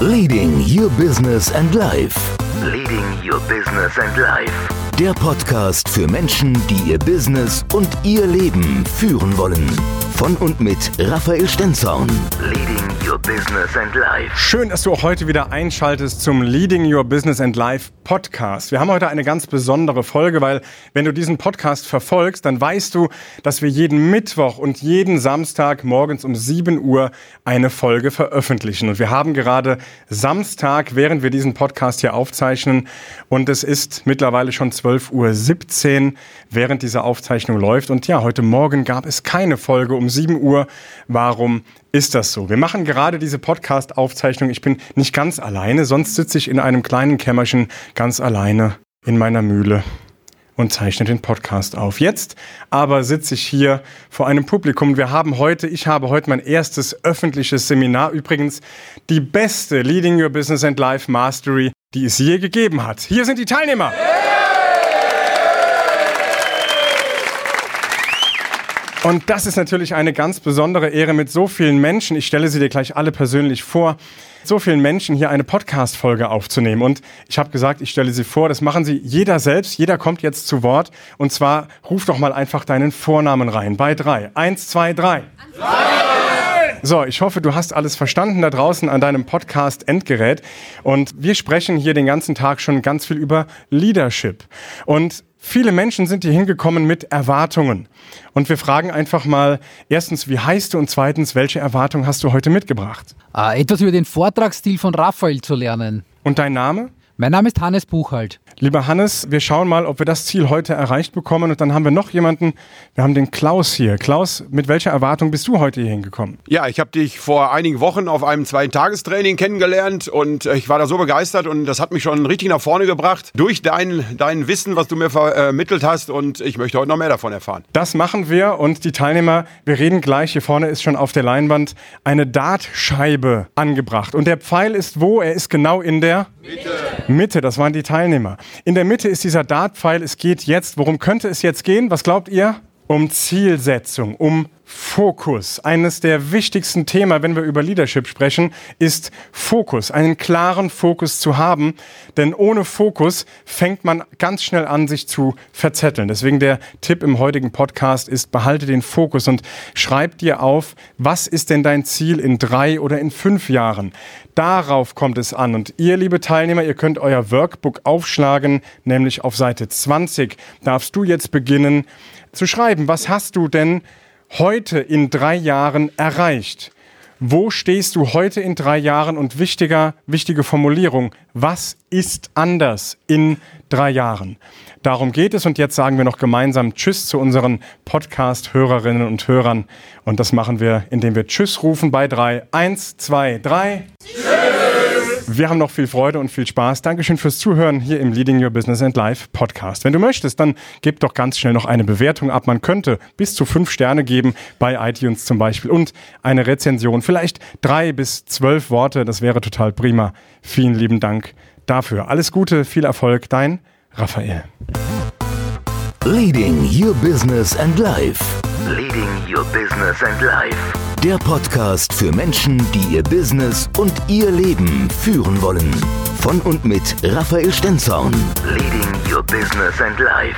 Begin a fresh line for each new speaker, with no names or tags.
Leading Your Business and Life. Leading Your Business and Life. Der Podcast für Menschen, die ihr Business und ihr Leben führen wollen. Von und mit Raphael Stenzorn. Leading Your Business
and Life. Schön, dass du auch heute wieder einschaltest zum Leading Your Business and Life Podcast. Wir haben heute eine ganz besondere Folge, weil wenn du diesen Podcast verfolgst, dann weißt du, dass wir jeden Mittwoch und jeden Samstag morgens um 7 Uhr eine Folge veröffentlichen. Und wir haben gerade Samstag, während wir diesen Podcast hier aufzeichnen. Und es ist mittlerweile schon 12.17 Uhr, während diese Aufzeichnung läuft. Und ja, heute Morgen gab es keine Folge um 7 Uhr. Warum ist das so? Wir machen gerade diese Podcast-Aufzeichnung. Ich bin nicht ganz alleine, sonst sitze ich in einem kleinen Kämmerchen ganz alleine in meiner Mühle und zeichne den Podcast auf. Jetzt aber sitze ich hier vor einem Publikum. Wir haben heute, ich habe heute mein erstes öffentliches Seminar. Übrigens die beste Leading Your Business and Life Mastery, die es je gegeben hat. Hier sind die Teilnehmer. Und das ist natürlich eine ganz besondere Ehre mit so vielen Menschen. Ich stelle sie dir gleich alle persönlich vor. So vielen Menschen hier eine Podcast-Folge aufzunehmen. Und ich habe gesagt, ich stelle sie vor. Das machen sie jeder selbst. Jeder kommt jetzt zu Wort. Und zwar ruf doch mal einfach deinen Vornamen rein. Bei drei. Eins, zwei, drei. So, ich hoffe, du hast alles verstanden da draußen an deinem Podcast-Endgerät. Und wir sprechen hier den ganzen Tag schon ganz viel über Leadership. Und Viele Menschen sind hier hingekommen mit Erwartungen. Und wir fragen einfach mal, erstens, wie heißt du und zweitens, welche Erwartung hast du heute mitgebracht?
Äh, etwas über den Vortragsstil von Raphael zu lernen.
Und dein Name?
Mein Name ist Hannes Buchhold.
Lieber Hannes, wir schauen mal, ob wir das Ziel heute erreicht bekommen. Und dann haben wir noch jemanden. Wir haben den Klaus hier. Klaus, mit welcher Erwartung bist du heute hier hingekommen?
Ja, ich habe dich vor einigen Wochen auf einem Zweitagestraining kennengelernt und äh, ich war da so begeistert und das hat mich schon richtig nach vorne gebracht durch dein, dein Wissen, was du mir vermittelt hast. Und ich möchte heute noch mehr davon erfahren.
Das machen wir und die Teilnehmer, wir reden gleich. Hier vorne ist schon auf der Leinwand eine Dartscheibe angebracht. Und der Pfeil ist wo? Er ist genau in der Mitte. Mitte, das waren die Teilnehmer. In der Mitte ist dieser Dartpfeil. Es geht jetzt, worum könnte es jetzt gehen? Was glaubt ihr? Um Zielsetzung, um Fokus. Eines der wichtigsten Themen, wenn wir über Leadership sprechen, ist Fokus. Einen klaren Fokus zu haben. Denn ohne Fokus fängt man ganz schnell an, sich zu verzetteln. Deswegen der Tipp im heutigen Podcast ist, behalte den Fokus und schreib dir auf, was ist denn dein Ziel in drei oder in fünf Jahren? Darauf kommt es an. Und ihr, liebe Teilnehmer, ihr könnt euer Workbook aufschlagen, nämlich auf Seite 20 darfst du jetzt beginnen zu schreiben. Was hast du denn heute in drei Jahren erreicht? Wo stehst du heute in drei Jahren? Und wichtiger, wichtige Formulierung, was ist anders in drei Jahren? Darum geht es und jetzt sagen wir noch gemeinsam Tschüss zu unseren Podcast-Hörerinnen und Hörern. Und das machen wir, indem wir Tschüss rufen bei drei. Eins, zwei, drei. Tschüss! Wir haben noch viel Freude und viel Spaß. Dankeschön fürs Zuhören hier im Leading Your Business and Life Podcast. Wenn du möchtest, dann gib doch ganz schnell noch eine Bewertung ab. Man könnte bis zu fünf Sterne geben bei iTunes zum Beispiel und eine Rezension. Vielleicht drei bis zwölf Worte. Das wäre total prima. Vielen lieben Dank dafür. Alles Gute, viel Erfolg. Dein Raphael.
Leading Your Business and Life. Leading Your Business and Life. Der Podcast für Menschen, die ihr Business und ihr Leben führen wollen. Von und mit Raphael Stenzorn. Leading Your Business and Life.